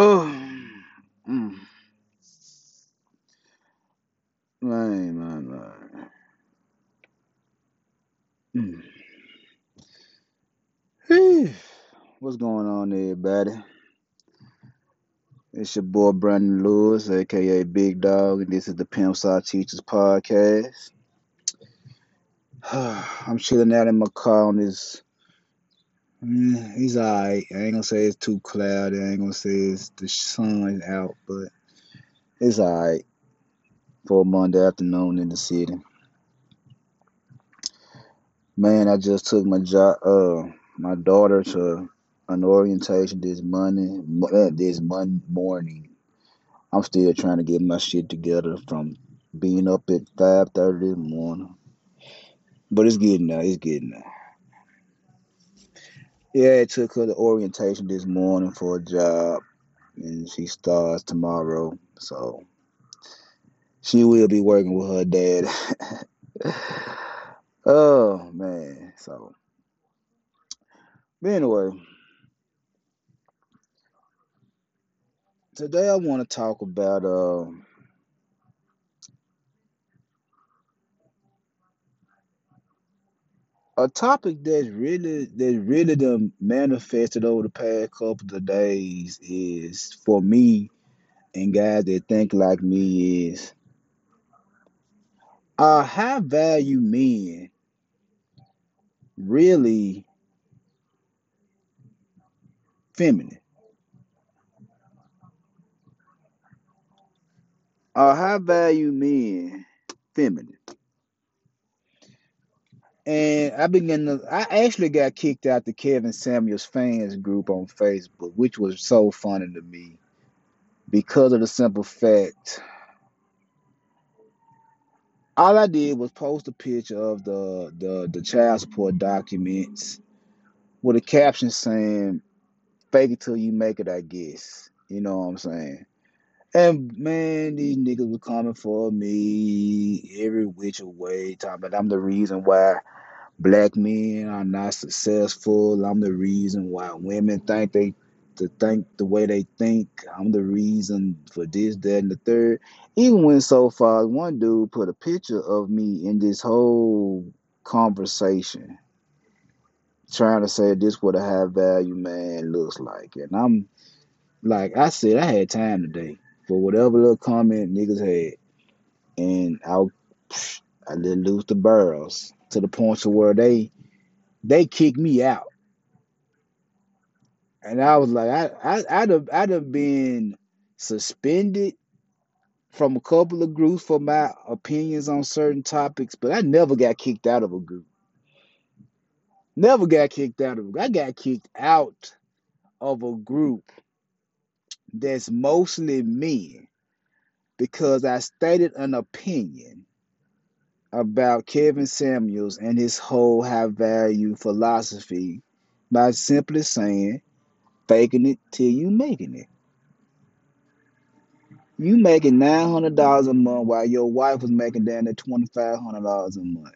Oh, mm, man, man, man. Mm. Whew. What's going on, everybody? It's your boy Brandon Lewis, aka Big Dog, and this is the Pimp Side Teachers Podcast. I'm chilling out in my car on this. Mm, he's alright. I ain't gonna say it's too cloudy. I ain't gonna say it's the sun out, but it's alright for a Monday afternoon in the city. Man, I just took my job, uh, my daughter to an orientation this Monday, uh, this Monday morning. I'm still trying to get my shit together from being up at five thirty in the morning, but it's getting now. It's getting now. Yeah, I took her to orientation this morning for a job, and she starts tomorrow, so she will be working with her dad. oh man, so but anyway. Today I want to talk about uh, a topic that's really that's really done manifested over the past couple of days is for me and guys that think like me is are high value men really feminine? Are high value men feminine? And I began to, I actually got kicked out the Kevin Samuels fans group on Facebook, which was so funny to me because of the simple fact all I did was post a picture of the the, the child support documents with a caption saying fake it till you make it, I guess. You know what I'm saying? And man, these niggas were coming for me every which way, talking about I'm the reason why black men are not successful. I'm the reason why women think they to think the way they think. I'm the reason for this, that, and the third. Even went so far, one dude put a picture of me in this whole conversation, trying to say this what a high value man looks like. And I'm like I said, I had time today for whatever little comment niggas had. And I I let loose the barrels to the point to where they they kicked me out. And I was like, I, I I'd have I'd have been suspended from a couple of groups for my opinions on certain topics, but I never got kicked out of a group. Never got kicked out of a group. I got kicked out of a group that's mostly men because I stated an opinion about Kevin Samuels and his whole high value philosophy by simply saying faking it till you making it. You making nine hundred dollars a month while your wife was making down to twenty five hundred dollars a month.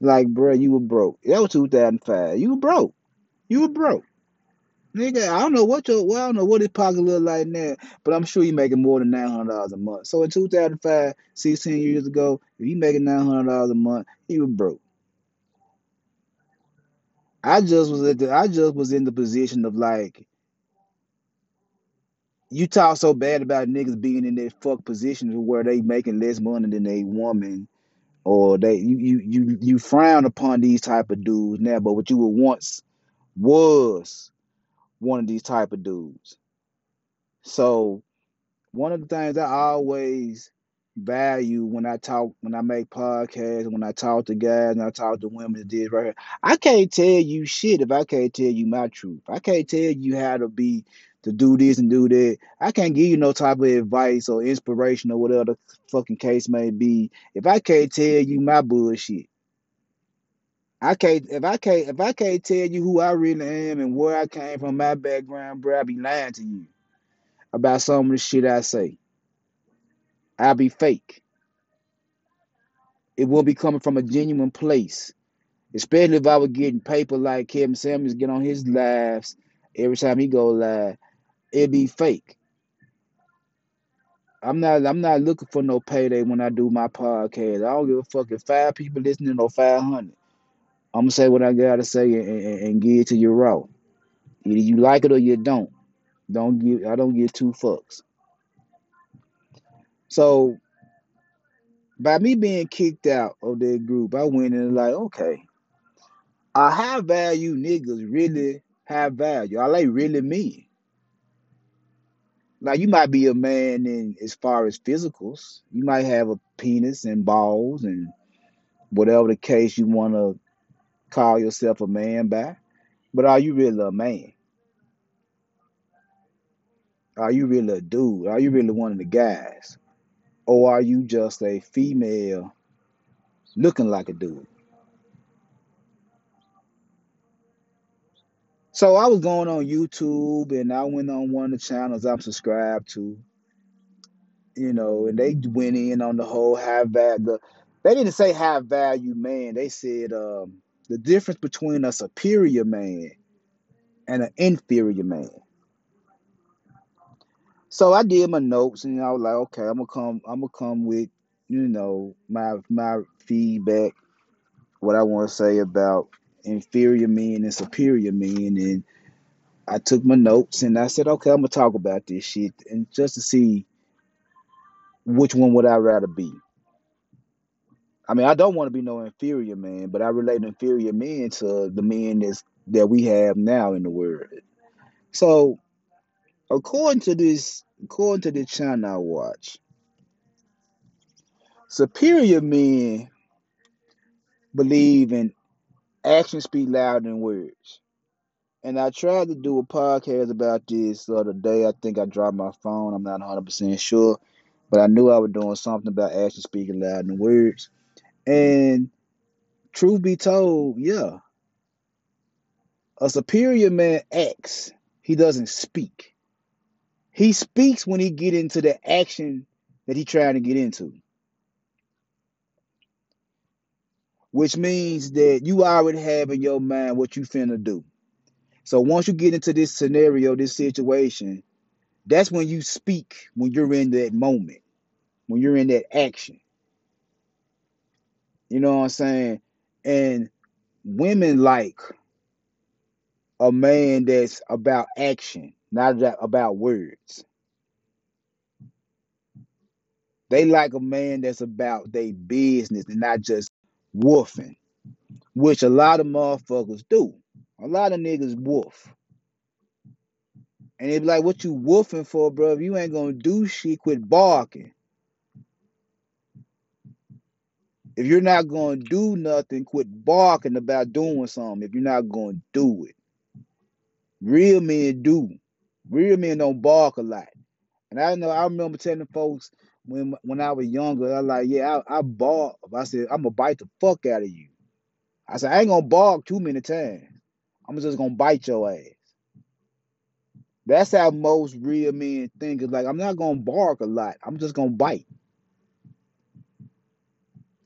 Like, bro, you were broke. That was two thousand five. You were broke. You were broke. Nigga, I don't know what your well, I don't know what his pocket look like now, but I'm sure you making more than nine hundred dollars a month. So in 2005, 16 years ago, if you making nine hundred dollars a month, you were broke. I just was at the, I just was in the position of like you talk so bad about niggas being in that fuck position where they making less money than a woman, or they you you you you frown upon these type of dudes now, but what you were once was one of these type of dudes. So one of the things I always value when I talk, when I make podcasts, when I talk to guys, and I talk to women that did right here, I can't tell you shit if I can't tell you my truth. I can't tell you how to be to do this and do that. I can't give you no type of advice or inspiration or whatever the fucking case may be if I can't tell you my bullshit. I can't if I can't if I can't tell you who I really am and where I came from, my background, bro, I be lying to you about some of the shit I say. I be fake. It will be coming from a genuine place. Especially if I was getting paper like Kevin Samuels get on his lives Every time he go live, it be fake. I'm not I'm not looking for no payday when I do my podcast. I don't give a fuck if five people listening or five hundred. I'm gonna say what I gotta say and, and, and give it to you raw. Either you like it or you don't. Don't give I don't give two fucks. So by me being kicked out of that group, I went in like, okay, a high value niggas really have value. Are they really me. Now you might be a man in as far as physicals. You might have a penis and balls and whatever the case you want to call yourself a man by. But are you really a man? Are you really a dude? Are you really one of the guys? Or are you just a female looking like a dude? So I was going on YouTube and I went on one of the channels I'm subscribed to, you know, and they went in on the whole high value. The, they didn't say high value man. They said um, the difference between a superior man and an inferior man. So I did my notes and I was like, okay, I'm gonna come, I'm gonna come with, you know, my my feedback, what I want to say about inferior men and superior men, and I took my notes and I said, okay, I'm gonna talk about this shit and just to see which one would I rather be. I mean, I don't want to be no inferior man, but I relate inferior men to the men that's that we have now in the world. So according to this, according to the channel I watch, superior men believe in actions speak louder than words. And I tried to do a podcast about this the other day. I think I dropped my phone. I'm not 100% sure. But I knew I was doing something about actions speaking louder than words. And truth be told, yeah, a superior man acts. He doesn't speak. He speaks when he get into the action that he trying to get into. Which means that you already have in your mind what you finna do. So once you get into this scenario, this situation, that's when you speak when you're in that moment, when you're in that action. You know what I'm saying? And women like a man that's about action, not about words. They like a man that's about their business and not just woofing, which a lot of motherfuckers do. A lot of niggas woof. And they be like, what you woofing for, bro? If you ain't gonna do shit, quit barking. If you're not gonna do nothing, quit barking about doing something. If you're not gonna do it. Real men do. Real men don't bark a lot. And I know I remember telling folks when when I was younger, I like, yeah, I, I bark. I said, I'm gonna bite the fuck out of you. I said, I ain't gonna bark too many times. I'm just gonna bite your ass. That's how most real men think. Is like, I'm not gonna bark a lot. I'm just gonna bite.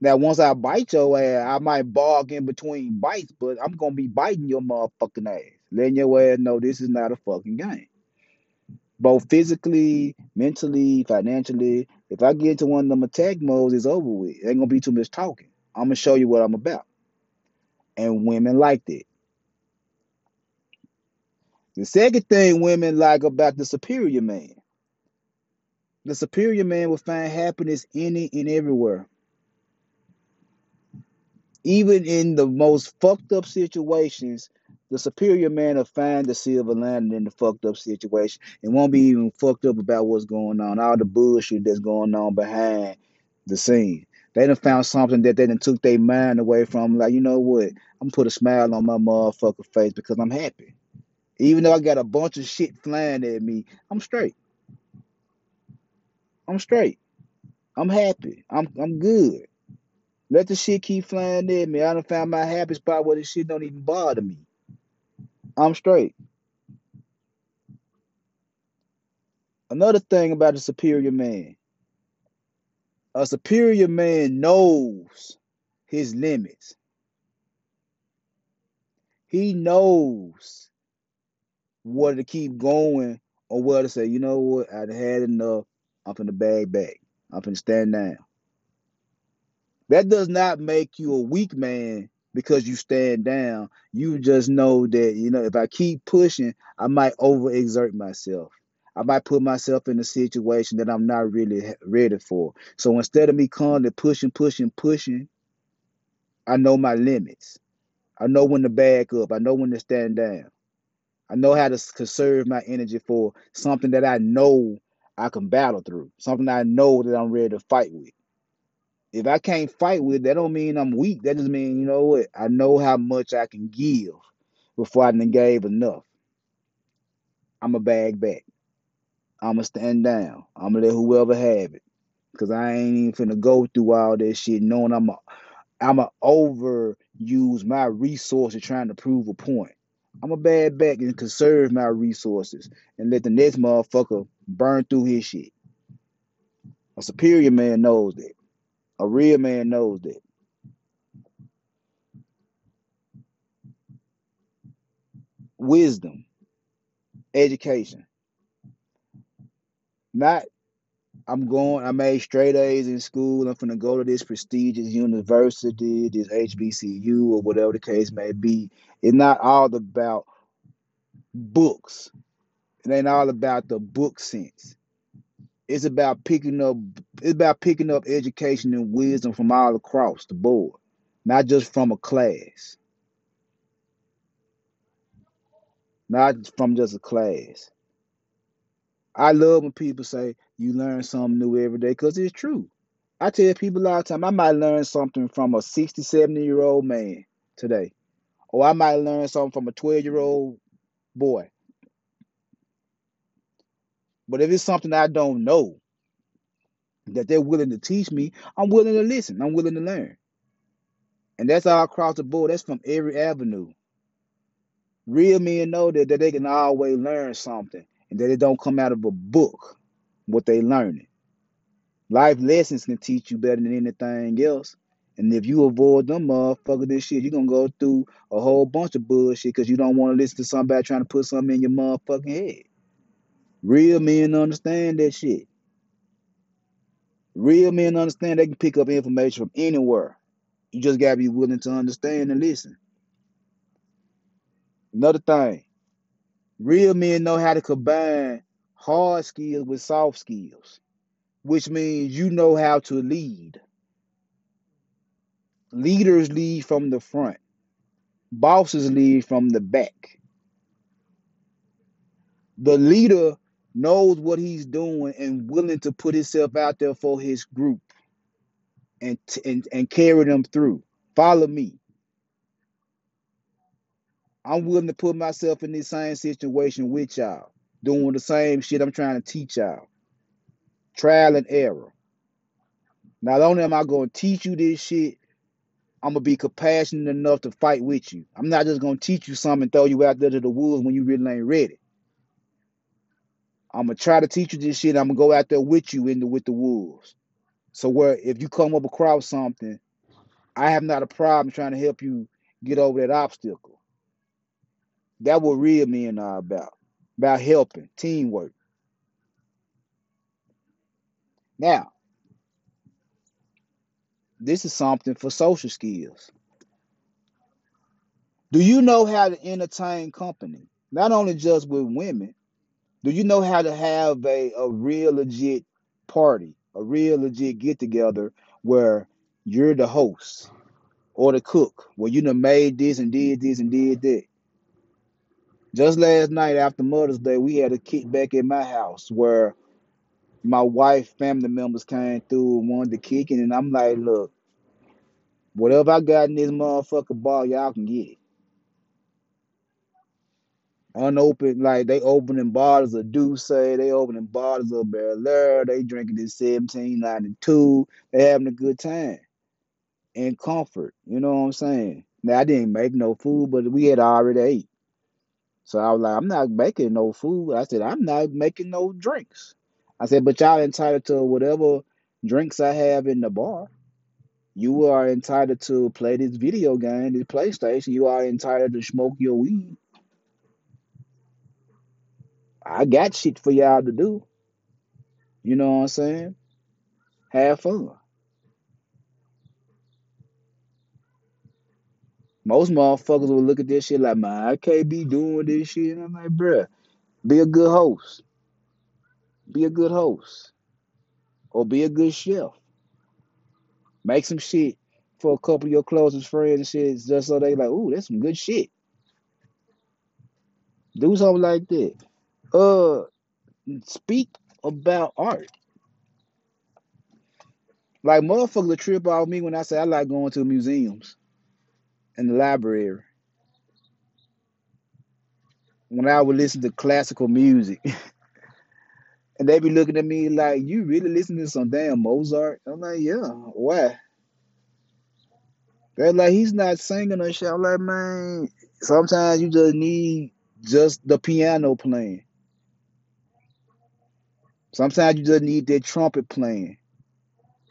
Now, once I bite your ass, I might bark in between bites, but I'm gonna be biting your motherfucking ass, letting your ass know this is not a fucking game. Both physically, mentally, financially. If I get into one of them attack modes, it's over with. It ain't gonna be too much talking. I'm gonna show you what I'm about. And women like it. The second thing women like about the superior man. The superior man will find happiness any and everywhere. Even in the most fucked up situations, the superior man will find the silver lining in the fucked up situation and won't be even fucked up about what's going on, all the bullshit that's going on behind the scene. They done found something that they done took their mind away from. Like, you know what? I'm put a smile on my motherfucker face because I'm happy. Even though I got a bunch of shit flying at me, I'm straight. I'm straight. I'm happy. I'm I'm good. Let the shit keep flying at me. I done found my happy spot where this shit don't even bother me. I'm straight. Another thing about a superior man. A superior man knows his limits. He knows whether to keep going or whether to say, you know what, I've had enough. I'm finna bag back. I'm finna stand down. That does not make you a weak man because you stand down. You just know that, you know, if I keep pushing, I might overexert myself. I might put myself in a situation that I'm not really ready for. So instead of me constantly pushing, pushing, pushing, I know my limits. I know when to back up. I know when to stand down. I know how to conserve my energy for something that I know I can battle through, something I know that I'm ready to fight with. If I can't fight with, that don't mean I'm weak. That just mean you know what? I know how much I can give before I done gave enough. I'ma bag back. I'ma stand down. I'ma let whoever have it. Cause I ain't even finna go through all that shit knowing I'm a I'ma overuse my resources trying to prove a point. I'ma bag back and conserve my resources and let the next motherfucker burn through his shit. A superior man knows that. A real man knows that. Wisdom, education. Not I'm going, I made straight A's in school. I'm going to go to this prestigious university, this HBCU, or whatever the case may be. It's not all about books. It ain't all about the book sense. It's about picking up it's about picking up education and wisdom from all across the board, not just from a class. Not from just a class. I love when people say you learn something new every day because it's true. I tell people all the time, I might learn something from a 60, 70 year old man today, or I might learn something from a 12 year old boy. But if it's something I don't know that they're willing to teach me, I'm willing to listen. I'm willing to learn. And that's all across the board. That's from every avenue. Real men know that, that they can always learn something and that it don't come out of a book what they learning. Life lessons can teach you better than anything else. And if you avoid them motherfucker this shit, you're gonna go through a whole bunch of bullshit because you don't want to listen to somebody trying to put something in your motherfucking head. Real men understand that shit. Real men understand they can pick up information from anywhere. You just gotta be willing to understand and listen. Another thing, real men know how to combine hard skills with soft skills, which means you know how to lead. Leaders lead from the front, bosses lead from the back. The leader knows what he's doing and willing to put himself out there for his group and and, and carry them through. Follow me. I'm willing to put myself in this same situation with y'all, doing the same shit I'm trying to teach y'all. Trial and error. Not only am I going to teach you this shit, I'm gonna be compassionate enough to fight with you. I'm not just gonna teach you something and throw you out there to the wolves when you really ain't ready. I'm gonna try to teach you this shit. I'm gonna go out there with you in the with the wolves. So where if you come up across something, I have not a problem trying to help you get over that obstacle. That what real men are about. About helping, teamwork. Now, this is something for social skills. Do you know how to entertain company? Not only just with women. Do you know how to have a, a real legit party, a real legit get together where you're the host or the cook, where you done made this and did this and did that? Just last night after Mother's Day, we had a kickback at my house where my wife, family members came through and wanted to kick it, and I'm like, look, whatever I got in this motherfucker bar, y'all can get it. Unopened, like they opening bottles of D'USSÉ, they opening bottles of Bel they drinking this 1792, they having a good time and comfort. You know what I'm saying? Now I didn't make no food, but we had already ate. So I was like, I'm not making no food. I said, I'm not making no drinks. I said, but y'all entitled to whatever drinks I have in the bar. You are entitled to play this video game, this PlayStation. You are entitled to smoke your weed. I got shit for y'all to do. You know what I'm saying? Have fun. Most motherfuckers will look at this shit like, man, I can't be doing this shit. And I'm like, bruh, be a good host. Be a good host. Or be a good chef. Make some shit for a couple of your closest friends and shit, just so they like, ooh, that's some good shit. Do something like that. Uh, speak about art. Like motherfuckers will trip off me when I say I like going to museums and the library. When I would listen to classical music, and they be looking at me like, "You really listen to some damn Mozart?" I'm like, "Yeah, why?" They're like, "He's not singing or shit." I'm like, "Man, sometimes you just need just the piano playing. Sometimes you just need that trumpet playing."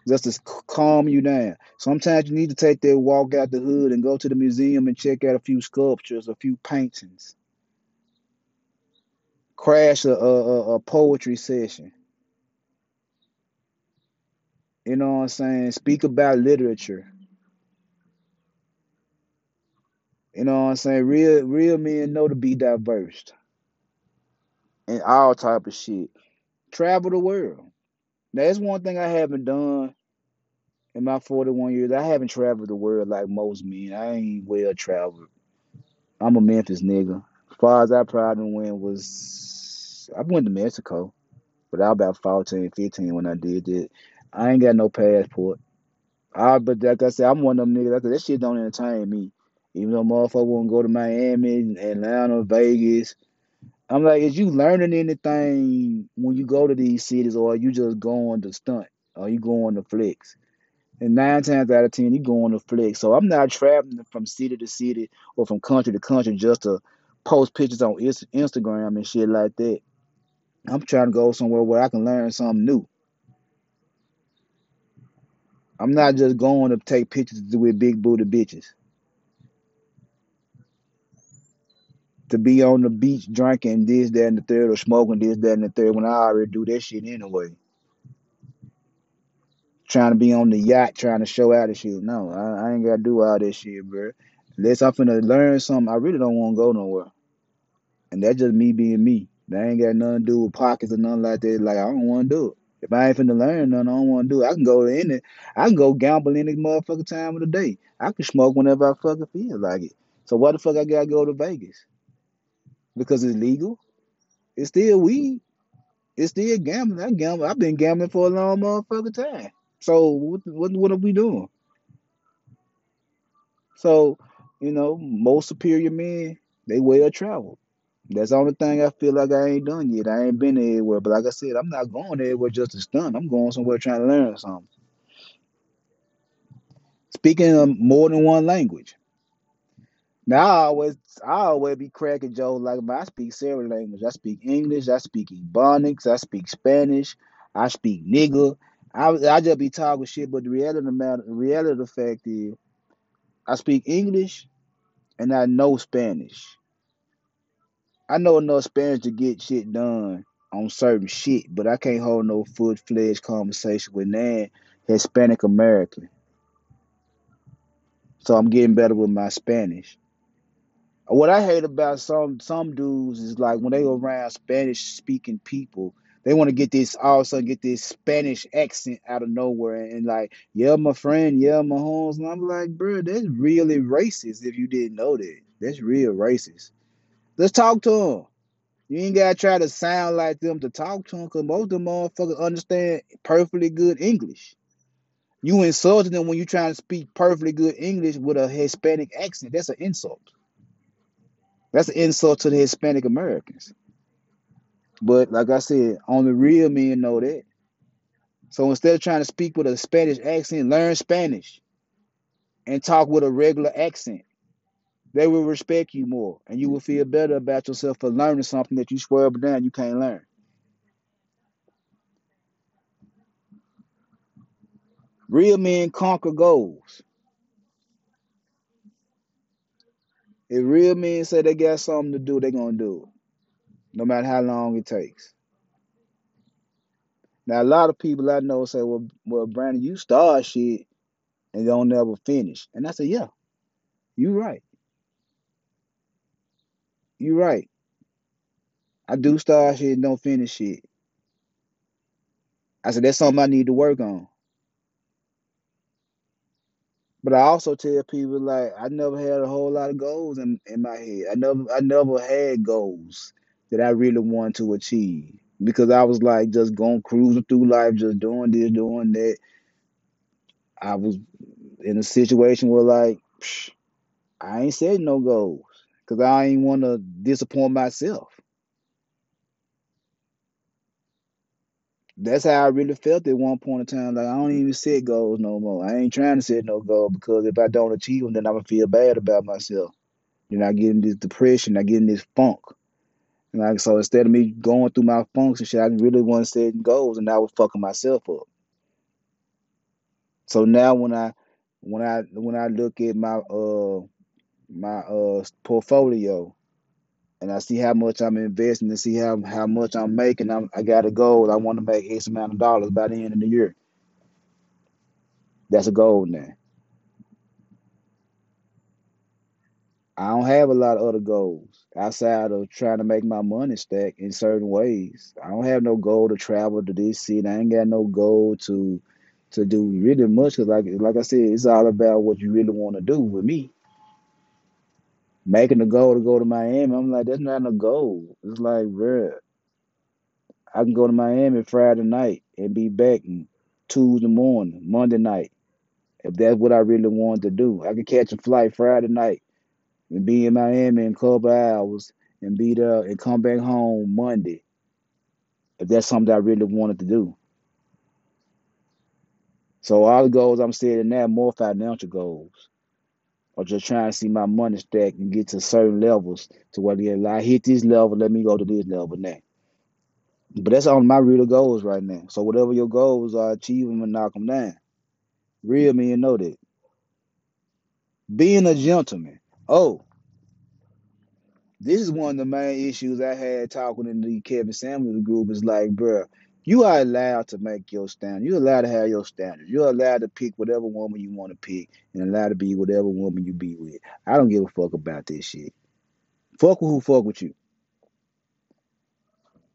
just to calm you down. Sometimes you need to take that walk out the hood and go to the museum and check out a few sculptures, a few paintings, crash a, a, a poetry session. You know what I'm saying? Speak about literature. You know what I'm saying? Real real men know to be diverse and all type of shit. Travel the world. That's one thing I haven't done in my 41 years. I haven't traveled the world like most men. I ain't well traveled. I'm a Memphis nigga. As far as I probably went was I went to Mexico, but I was about 14, 15 when I did it. I ain't got no passport. I but like I said, I'm one of them niggas. That shit don't entertain me. Even though motherfucker want to go to Miami, Atlanta, Vegas. I'm like, is you learning anything when you go to these cities, or you just going to stunt, or you going to flex? And nine times out of ten, you going to flex. So I'm not traveling from city to city or from country to country just to post pictures on Instagram and shit like that. I'm trying to go somewhere where I can learn something new. I'm not just going to take pictures with big booty bitches. To be on the beach drinking this, that, and the third, or smoking this, that, and the third when I already do that shit anyway. Trying to be on the yacht, trying to show out and shit. No, I, I ain't gotta do all that shit, bro. Unless I'm finna learn something, I really don't want to go nowhere. And that's just me being me. That ain't got nothing to do with pockets or nothing like that. Like I don't want to do it. If I ain't finna learn nothing, I don't want to do it. I can go in it. I can go gamble any motherfucking time of the day. I can smoke whenever I fucking feel like it. So why the fuck I gotta go to Vegas? Because it's legal. It's still weed. It's still gambling. I gamble. I've been gambling for a long motherfucking time. So what what what are we doing? So, you know, most superior men, they well traveled. That's the only thing I feel like I ain't done yet. I ain't been anywhere. But like I said, I'm not going anywhere just to stunt. I'm going somewhere trying to learn something. Speaking of more than one language. Now I always I always be cracking jokes like I speak several languages. I speak English, I speak Ebonics, I speak Spanish, I speak nigga. I I just be talking shit, but the reality of the matter, the reality of the fact is I speak English and I know Spanish. I know enough Spanish to get shit done on certain shit, but I can't hold no full fledged conversation with nan Hispanic American. So I'm getting better with my Spanish. What I hate about some some dudes is like when they go around Spanish speaking people, they want to get this all of a sudden get this Spanish accent out of nowhere and like, yeah, my friend, yeah, my homes. And I'm like, bro, that's really racist if you didn't know that. That's real racist. Let's talk to them. You ain't gotta try to sound like them to talk to them, cause most of them motherfuckers understand perfectly good English. You insulting them when you trying to speak perfectly good English with a Hispanic accent. That's an insult. That's an insult to the Hispanic Americans. But like I said, only real men know that. So instead of trying to speak with a Spanish accent, learn Spanish and talk with a regular accent. They will respect you more and you will feel better about yourself for learning something that you swear up and down you can't learn. Real men conquer goals. If real men say they got something to do, they're gonna do it. no matter how long it takes. Now a lot of people I know say, Well well Brandon, you start shit and don't never finish. And I say, Yeah, you right. You right. I do start shit and don't finish shit. I said that's something I need to work on. But I also tell people like I never had a whole lot of goals in, in my head. I never I never had goals that I really wanted to achieve. Because I was like just going cruising through life, just doing this, doing that. I was in a situation where like psh, I ain't setting no goals. Cause I ain't want to disappoint myself. That's how I really felt at one point in time. Like I don't even set goals no more. I ain't trying to set no goal because if I don't achieve them, then I'm gonna feel bad about myself. Then I get in this depression. I get in this funk. And like so, instead of me going through my funks and shit, I really want to set goals, and I was fucking myself up. So now when I when I when I look at my uh my uh portfolio and I see how much I'm investing and see how how much I'm making, I'm, I got a goal. I want to make X amount of dollars by the end of the year. That's a goal now. I don't have a lot of other goals outside of trying to make my money stack in certain ways. I don't have no goal to travel to this city. I ain't got no goal to to do really much. Cause like like I said, it's all about what you really want to do. With me, making a goal to go to Miami, I'm like, that's not a goal. It's like, bruh, I can go to Miami Friday night and be back Tuesday morning, Monday night. If that's what I really want to do, I can catch a flight Friday night and be in Miami in a couple hours and be there and come back home Monday if that's something I really wanted to do. So all the goals I'm setting now more financial goals or just trying to see my money stack and get to certain levels to where yeah, I hit this level, let me go to this level now. But that's all my real goals right now. So whatever your goals are, achieve them and knock them down. Real men know that. Being a gentleman. Oh, This is one of the main issues I had talking in the Kevin Samuels group. Is like, bruh, you are allowed to make your stand. You're allowed to have your standards. You're allowed to pick whatever woman you want to pick and allowed to be whatever woman you be with. I don't give a fuck about this shit. Fuck with who fuck with you.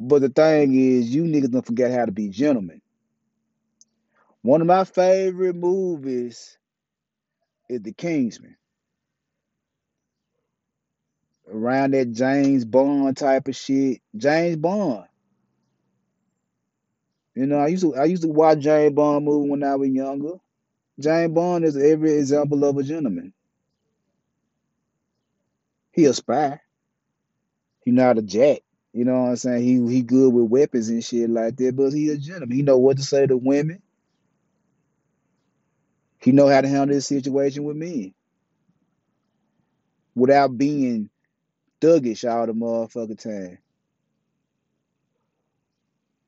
But the thing is, you niggas don't forget how to be gentlemen. One of my favorite movies is The Kingsman. Around that James Bond type of shit. James Bond. You know, I used to I used to watch James Bond movie when I was younger. James Bond is every example of a gentleman. He a spy. He not a jack. You know what I'm saying? He he good with weapons and shit like that, but he a gentleman. He know what to say to women. He know how to handle this situation with men without being thuggish all the motherfucking time.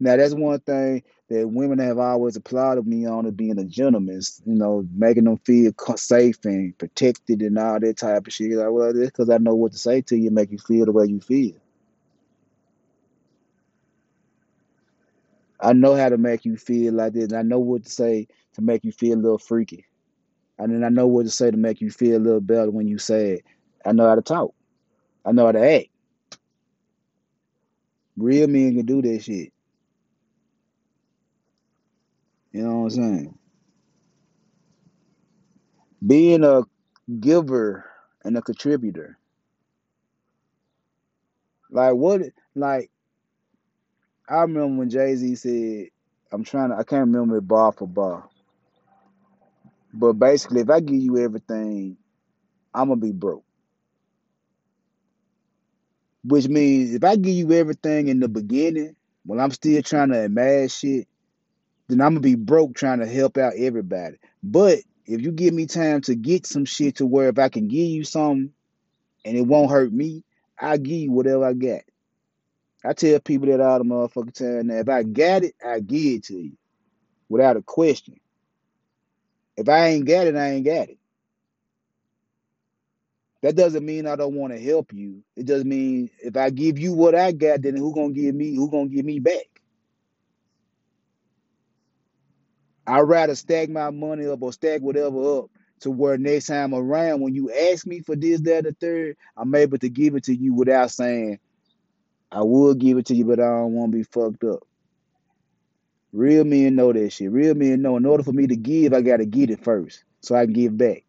Now that's one thing that women have always applauded me on is being a gentleman. You know, making them feel safe and protected and all that type of shit. Like, well, that's because I know what to say to you, make you feel the way you feel. I know how to make you feel like this. And I know what to say to make you feel a little freaky. And then I know what to say to make you feel a little better when you say it. I know how to talk. I know how to act. Real men can do that shit. You know what I'm saying? Being a giver and a contributor. Like what like I remember when Jay Z said, I'm trying to I can't remember it bar for bar. But basically if I give you everything, I'm gonna be broke. Which means if I give you everything in the beginning, when I'm still trying to amass shit, then I'm gonna be broke trying to help out everybody. But if you give me time to get some shit to where if I can give you something and it won't hurt me, I'll give you whatever I got. I tell people that all the motherfucking time now. If I got it, I give it to you without a question. If I ain't got it, I ain't got it. That doesn't mean I don't want to help you. It just means if I give you what I got, then who gonna give me who gonna give me back? I'd rather stack my money up or stack whatever up to where next time around when you ask me for this, that, the third, I'm able to give it to you without saying I would give it to you, but I don't want to be fucked up. Real men know that shit. Real men know in order for me to give, I gotta get it first. So I can give back.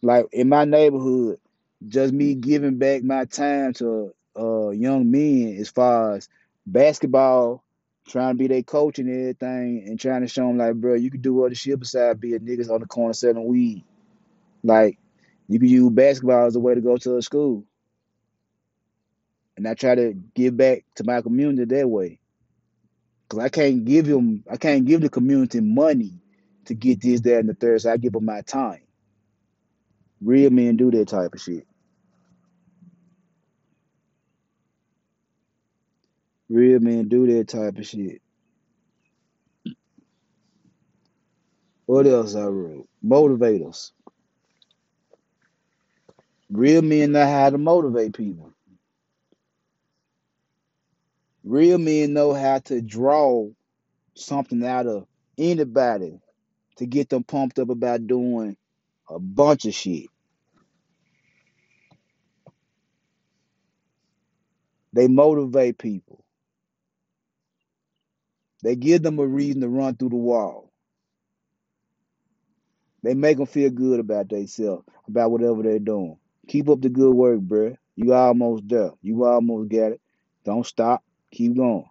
Like in my neighborhood, just me giving back my time to uh young men as far as basketball, trying to be their coach and everything, and trying to show them like, bro, you can do other shit besides being niggas on the corner selling weed. Like you can use basketball as a way to go to a school, and I try to give back to my community that way. Cause I can't give them, I can't give the community money to get this, that, and the third. So I give them my time. Real men do that type of shit. Real men do that type of shit. What else I wrote? Motivators. Real men know how to motivate people. Real men know how to draw something out of anybody to get them pumped up about doing a bunch of shit. They motivate people. They give them a reason to run through the wall. They make them feel good about themselves, about whatever they're doing. Keep up the good work, bruh. You almost there. You almost got it. Don't stop. Keep going.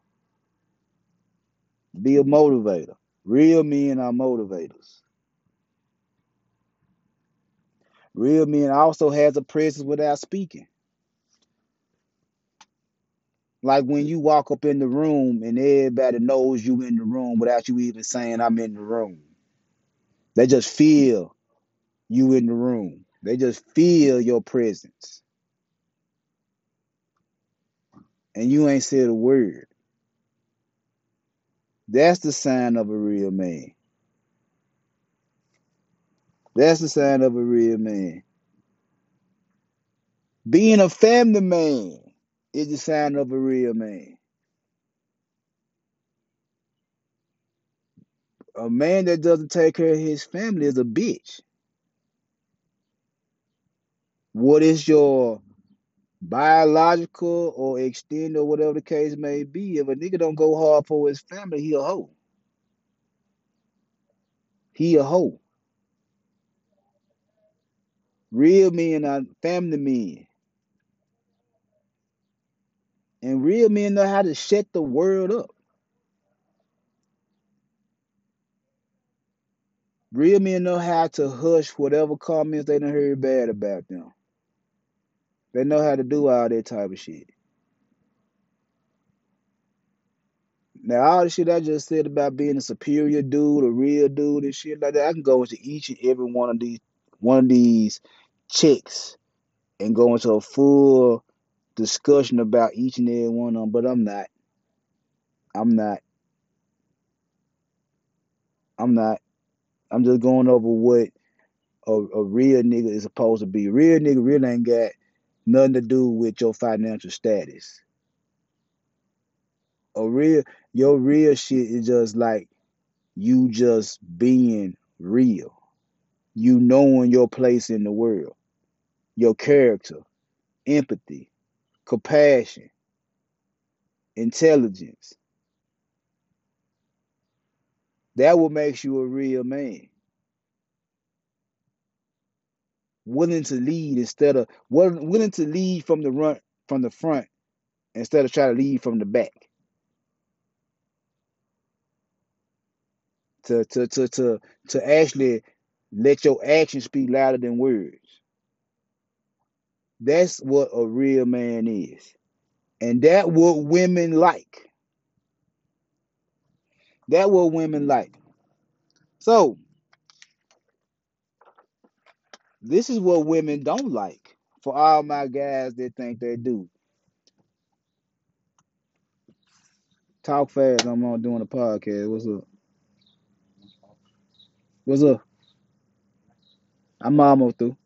Be a motivator. Real men are motivators. Real men also has a presence without speaking. Like when you walk up in the room and everybody knows you in the room without you even saying I'm in the room. They just feel you in the room. They just feel your presence. And you ain't said a word. That's the sign of a real man. That's the sign of a real man. Being a family man is the sign of a real man. A man that doesn't take care of his family is a bitch. What is your biological or extended or whatever the case may be? If a nigga don't go hard for his family, he a hoe. He a hoe. Real men are family men. And real men know how to shut the world up. Real men know how to hush whatever comments they done heard bad about them. They know how to do all that type of shit. Now, all the shit I just said about being a superior dude, a real dude, and shit like that, I can go into each and every one of these one of these checks and go into a full discussion about each and every one of them. But I'm not. I'm not. I'm not. I'm just going over what a, a real nigga is supposed to be. Real nigga really ain't got nothing to do with your financial status. A real your real shit is just like you just being real. You knowing your place in the world, your character, empathy, compassion, intelligence. That what makes you a real man. Willing to lead instead of willing, to lead from the front from the front instead of trying to lead from the back. To to to to to actually let your actions speak louder than words. That's what a real man is. And that what women like. That what women like. So this is what women don't like. For all my guys that think they do. Talk fast. I'm on doing a podcast. What's up? What's up? I'm almost through.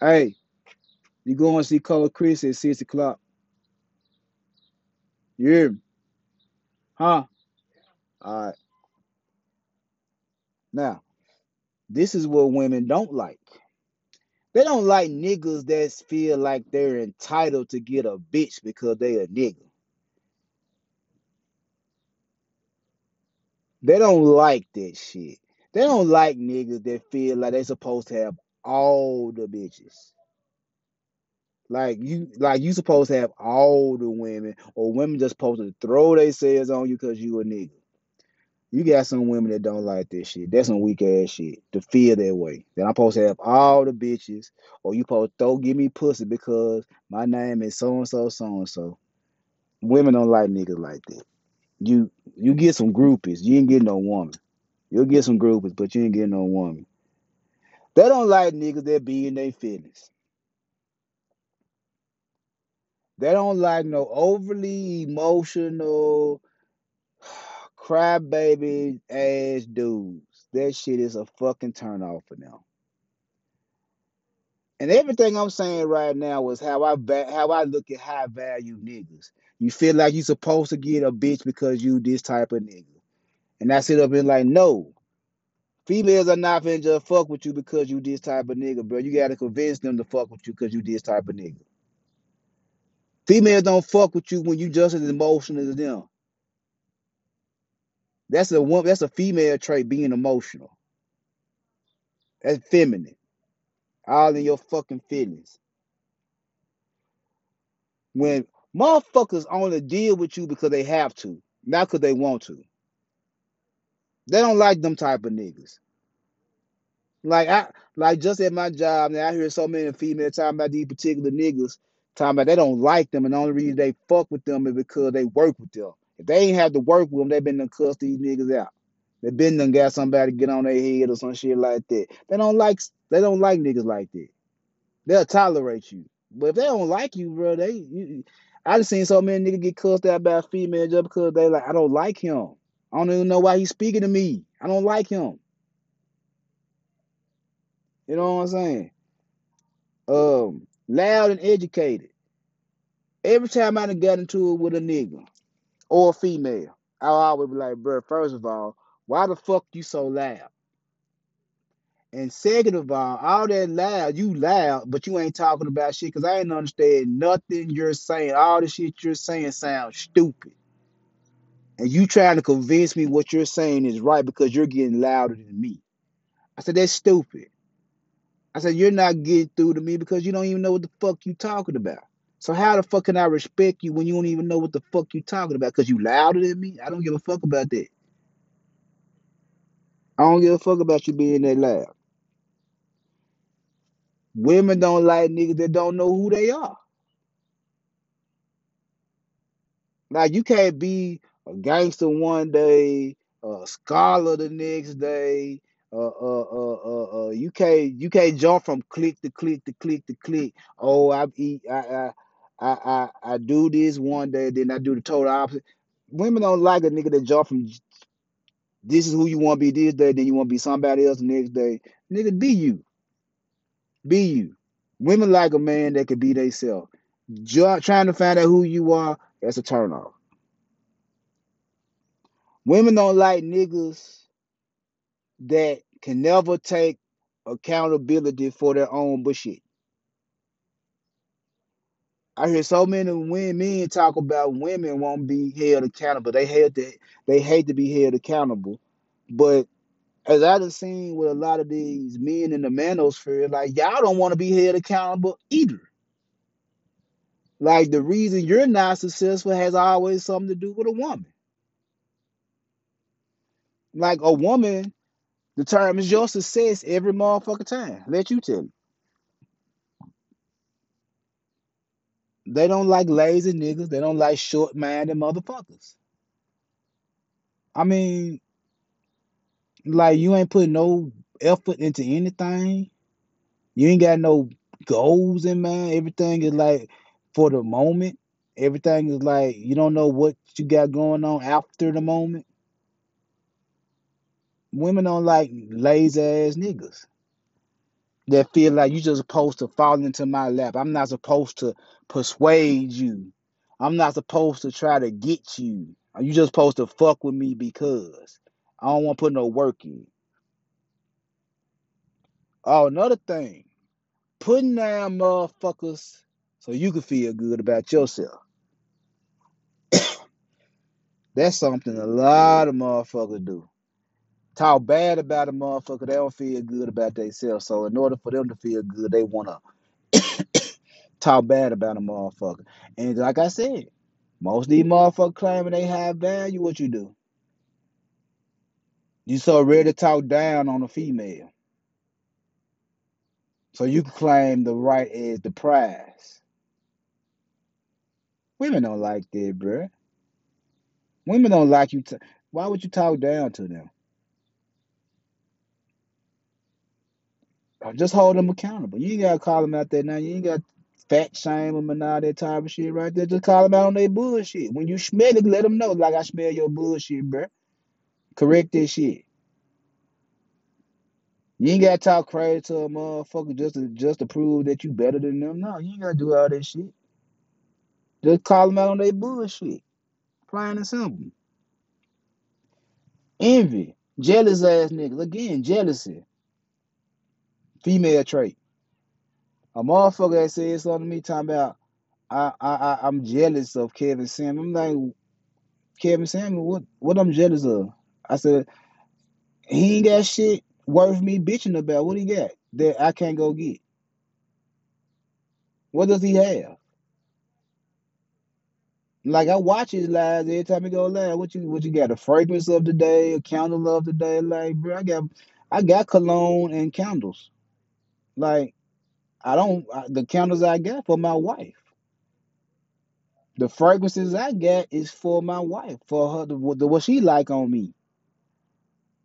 Hey, you go and see Color Chris at six o'clock. You hear me? Huh? All right. Now, this is what women don't like. They don't like niggas that feel like they're entitled to get a bitch because they a nigga. They don't like that shit. They don't like niggas that feel like they supposed to have all the bitches. Like you, like you supposed to have all the women, or women just supposed to throw themselves on you because you a nigga. You got some women that don't like this shit. That's some weak ass shit to feel that way. That I'm supposed to have all the bitches, or you supposed to throw give me pussy because my name is so and so, so and so. Women don't like niggas like that. You you get some groupies. You ain't get no woman. You'll get some groupies, but you ain't get no woman. They don't like niggas that be in their feelings. They don't like no overly emotional crybaby ass dudes. That shit is a fucking turn off for them. And everything I'm saying right now is how I how I look at high value niggas. You feel like you supposed to get a bitch because you this type of nigga. And I sit up and like, no. Females are not finna just fuck with you because you this type of nigga, bro. You gotta convince them to fuck with you because you this type of nigga. Females don't fuck with you when you just as emotional as them. That's a one. That's a female trait, being emotional. That's feminine. All in your fucking feelings. When motherfuckers only deal with you because they have to, not because they want to. They don't like them type of niggas. Like I, like just at my job now, I hear so many females talking about these particular niggas, talking about they don't like them, and the only reason they fuck with them is because they work with them. If they ain't have to work with them, they been done cuss these niggas out. They been done got somebody get on their head or some shit like that. They don't like they don't like niggas like that. They'll tolerate you, but if they don't like you, bro, they. You, I just seen so many niggas get cussed out by a female just because they like I don't like him. I don't even know why he's speaking to me. I don't like him. You know what I'm saying? Um, loud and educated. Every time I done got into it with a nigga or a female, I always be like, bro, first of all, why the fuck you so loud? And second of all, all that loud, you loud, but you ain't talking about shit because I ain't understand nothing you're saying. All the shit you're saying sounds stupid. And you trying to convince me what you're saying is right because you're getting louder than me. I said, that's stupid. I said, you're not getting through to me because you don't even know what the fuck you talking about. So how the fuck can I respect you when you don't even know what the fuck you talking about? Because you louder than me? I don't give a fuck about that. I don't give a fuck about you being that loud. Women don't like niggas that don't know who they are. Like you can't be a gangster one day, a scholar the next day. Uh, uh, uh, uh, you can't you can't jump from click to click to click to click. Oh, I I, I, I, I, do this one day, then I do the total opposite. Women don't like a nigga that jump from this is who you want to be this day, then you want to be somebody else the next day. Nigga, be you, be you. Women like a man that can be themselves. Trying to find out who you are, that's a turnoff. Women don't like niggas that can never take accountability for their own bullshit. I hear so many women men talk about women won't be held accountable. They hate to they hate to be held accountable. But as I have seen with a lot of these men in the manosphere, like y'all don't want to be held accountable either. Like the reason you're not successful has always something to do with a woman. Like a woman determines your success every motherfucking time. Let you tell me. They don't like lazy niggas. They don't like short minded motherfuckers. I mean, like you ain't put no effort into anything. You ain't got no goals in mind. Everything is like for the moment. Everything is like you don't know what you got going on after the moment. Women don't like lazy ass niggas. that feel like you're just supposed to fall into my lap. I'm not supposed to persuade you. I'm not supposed to try to get you. Are you just supposed to fuck with me because I don't want to put no work in. Oh, another thing, putting down motherfuckers so you can feel good about yourself. That's something a lot of motherfuckers do. Talk bad about a motherfucker, they don't feel good about themselves. So in order for them to feel good, they wanna talk bad about a motherfucker. And like I said, most of these motherfuckers claiming they have value. What you do? You so ready to talk down on a female, so you can claim the right as the prize. Women don't like that, bruh. Women don't like you. T- Why would you talk down to them? Or Just hold them accountable. You ain't gotta call them out there now. You ain't got fat shame them and all that type of shit right there. Just call them out on their bullshit. When you smell it, let them know. Like I smell your bullshit, bruh. Correct this shit. You ain't gotta talk crazy to a motherfucker just to just to prove that you better than them. No, you ain't gotta do all that shit. Just call them out on their bullshit. Plain and simple. Envy, jealous ass niggas. Again, jealousy, female trait. A motherfucker that said something to me talking about I I, I I'm jealous of Kevin Samuel. I'm like Kevin Samuel, what what I'm jealous of? I said he ain't got shit worth me bitching about. What he got that I can't go get? What does he have? Like I watch his lives every time he go live. What you what you got? A fragrance of the day, a candle of the day. Like bro, I got I got cologne and candles. Like I don't I, the candles I got for my wife. The fragrances I got is for my wife, for her the, the what she like on me.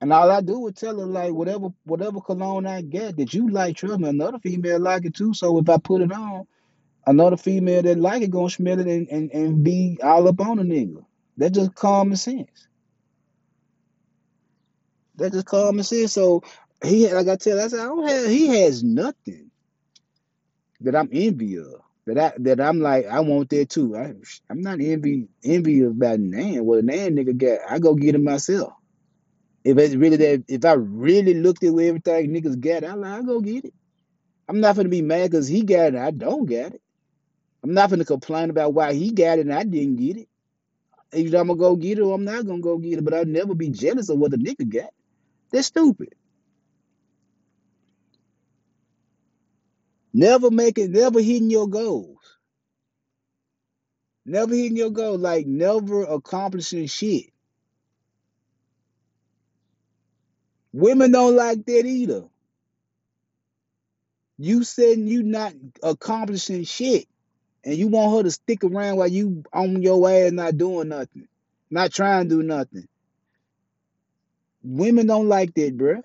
And all I do is tell her like whatever whatever cologne I get that you like, trust me, another female like it too. So if I put it on, another female that like it gonna smell it and, and, and be all up on a nigga. That's just common sense. That's just common sense. So he like I tell, I said I don't have. He has nothing that I'm envy of. That I that I'm like I want that too. I I'm not envy envy about Nan. What a Nan nigga got, I go get it myself. If it's really that, if I really looked at where everything niggas got, I like I go get it. I'm not gonna be mad because he got it and I don't got it. I'm not gonna complain about why he got it and I didn't get it. Either I'm gonna go get it or I'm not gonna go get it. But I'll never be jealous of what the nigga got. That's stupid. Never making, never hitting your goals. Never hitting your goal. Like never accomplishing shit. Women don't like that either. You said you not accomplishing shit. And you want her to stick around while you on your ass not doing nothing. Not trying to do nothing. Women don't like that, bruh.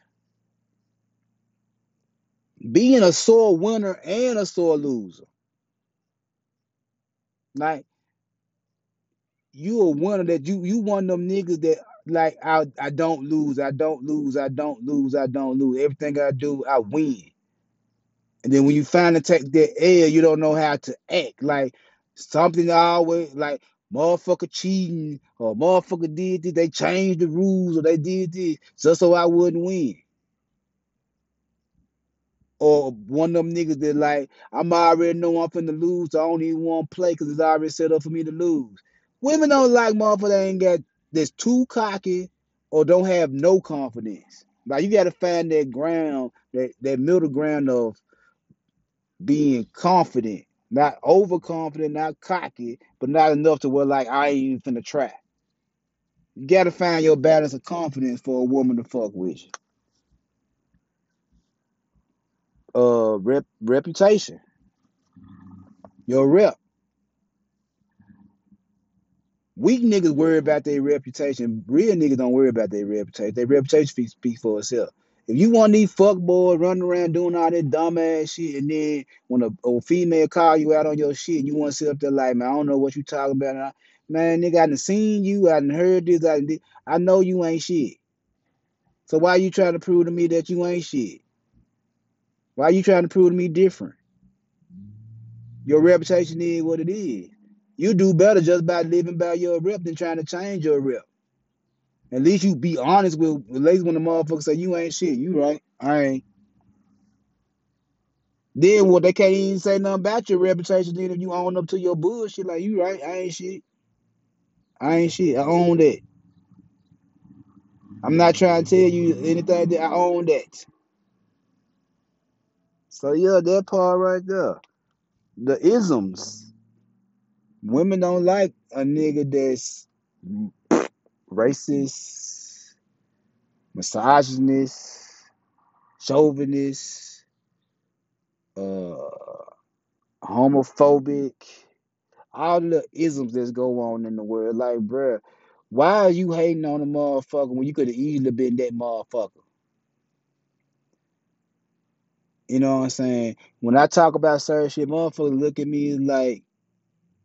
Being a sore winner and a sore loser. Like you a winner that you you one of them niggas that like I I don't lose, I don't lose, I don't lose, I don't lose. Everything I do, I win. And then when you finally take that L, you don't know how to act. Like something always like motherfucker cheating or motherfucker did this, they changed the rules or they did this just so I wouldn't win. Or one of them niggas that like, I'm already know I'm finna lose, so I don't even want to play because it's already set up for me to lose. Women don't like motherfucker that ain't got that's too cocky or don't have no confidence. Like you gotta find that ground, that, that middle ground of being confident, not overconfident, not cocky, but not enough to where like I ain't even finna try. You gotta find your balance of confidence for a woman to fuck with you. Uh, rep, reputation, your rep. Weak niggas worry about their reputation. Real niggas don't worry about their reputation. Their reputation speaks speak for itself. If you want these fuck boys running around doing all that dumb ass shit, and then when a, a female call you out on your shit, you want to sit up there like, man, I don't know what you talking about. Man, nigga, I done seen you, I done heard this, I, done, did- I know you ain't shit. So why you trying to prove to me that you ain't shit? Why are you trying to prove to me different? Your reputation is what it is. You do better just by living by your rep than trying to change your rep. At least you be honest with at least when the motherfuckers say you ain't shit. You right. I ain't. Then what they can't even say nothing about your reputation then if you own up to your bullshit. Like you right, I ain't shit. I ain't shit. I own that. I'm not trying to tell you anything that I own that. So yeah, that part right there. The isms. Women don't like a nigga that's racist, misogynist, chauvinist, uh, homophobic, all the isms that go on in the world. Like, bruh, why are you hating on a motherfucker when you could have easily been that motherfucker? You know what I'm saying? When I talk about certain shit, motherfuckers look at me like,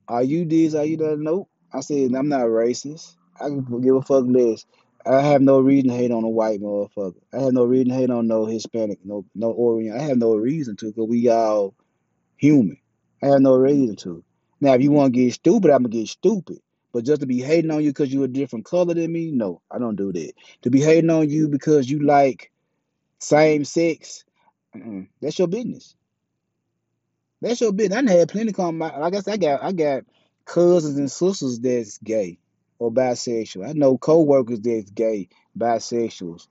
are you this? Are you that? Nope. I said, I'm not racist. I can give a fuck less. I have no reason to hate on a white motherfucker. I have no reason to hate on no Hispanic, no no Orient. I have no reason to because we all human. I have no reason to. Now, if you want to get stupid, I'm gonna get stupid. But just to be hating on you because you're a different color than me, no, I don't do that. To be hating on you because you like same sex, that's your business. That's your business. I done had plenty come. I said, I got I got cousins and sisters that's gay or bisexual. I know co-workers that's gay, bisexuals.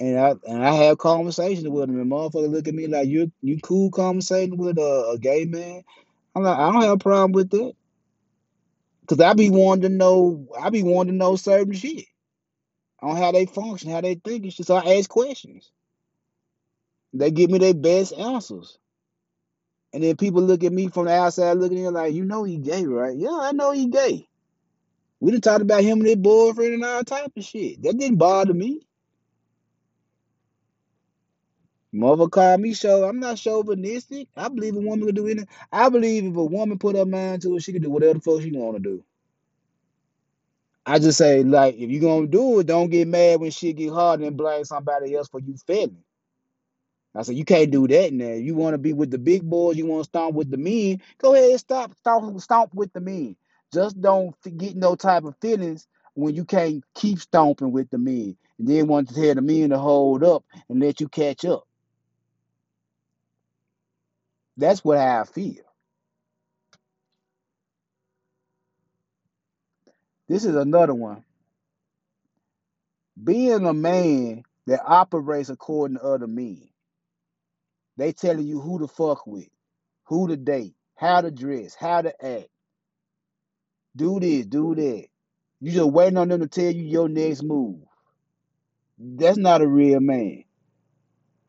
And I and I have conversations with them, and motherfucker look at me like you you cool conversating with a, a gay man. I'm like, I don't have a problem with that. Cause I be wanting to know I be wanting to know certain shit on how they function, how they think and shit. So I ask questions. They give me their best answers. And then people look at me from the outside looking in like, you know he gay, right? Yeah, I know he gay. We done talked about him and his boyfriend and all type of shit. That didn't bother me. Mother called me show. I'm not chauvinistic. I believe a woman can do anything. I believe if a woman put her mind to it, she can do whatever the fuck she want to do. I just say, like, if you're gonna do it, don't get mad when shit get hard and blame somebody else for you failing. I said, you can't do that now. You want to be with the big boys, you want to stomp with the men, go ahead and stop, stomp, stomp with the men. Just don't get no type of feelings when you can't keep stomping with the men. And then want to tell the men to hold up and let you catch up. That's what I feel. This is another one. Being a man that operates according to other men. They telling you who to fuck with, who to date, how to dress, how to act. Do this, do that. You just waiting on them to tell you your next move. That's not a real man.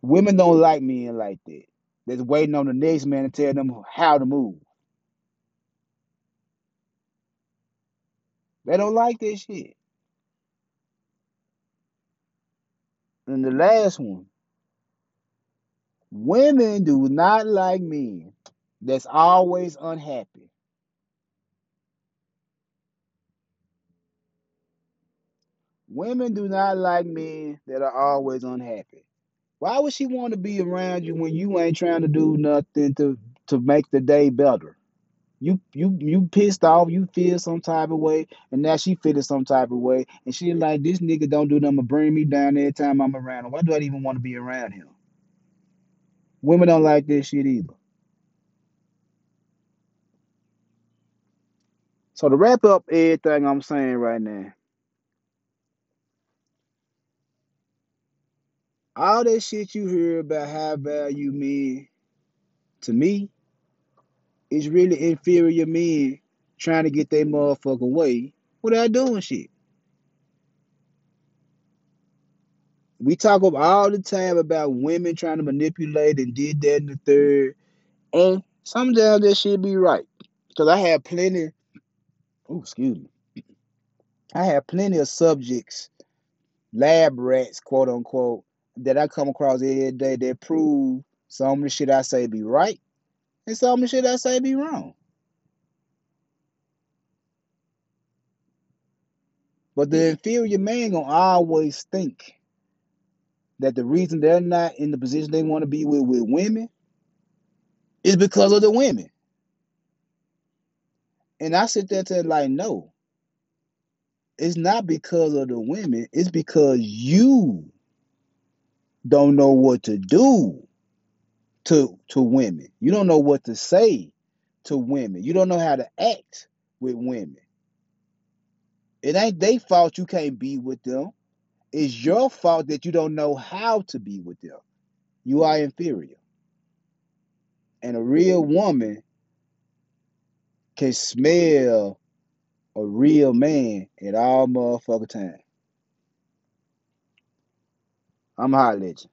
Women don't like men like that. That's waiting on the next man to tell them how to move. They don't like that shit. And the last one. Women do not like men that's always unhappy. Women do not like men that are always unhappy. Why would she want to be around you when you ain't trying to do nothing to to make the day better? You you you pissed off, you feel some type of way, and now she feeling some type of way, and she like this nigga don't do nothing but bring me down every time I'm around him. Why do I even want to be around him? Women don't like this shit either. So to wrap up everything I'm saying right now, all that shit you hear about high value men, to me, is really inferior men trying to get their motherfucking way without doing shit. We talk up all the time about women trying to manipulate and did that and the third. And sometimes that should be right. Because I have plenty, oh, excuse me. I have plenty of subjects, lab rats, quote unquote, that I come across every day that prove some of the shit I say be right and some of the shit I say be wrong. But the mm. inferior man gonna always think that the reason they're not in the position they want to be with with women is because of the women. And I sit there and like, no, it's not because of the women. It's because you don't know what to do to to women. You don't know what to say to women. You don't know how to act with women. It ain't their fault you can't be with them. It's your fault that you don't know how to be with them. You are inferior. And a real mm. woman can smell a real man at all motherfucker time. I'm hollering at you.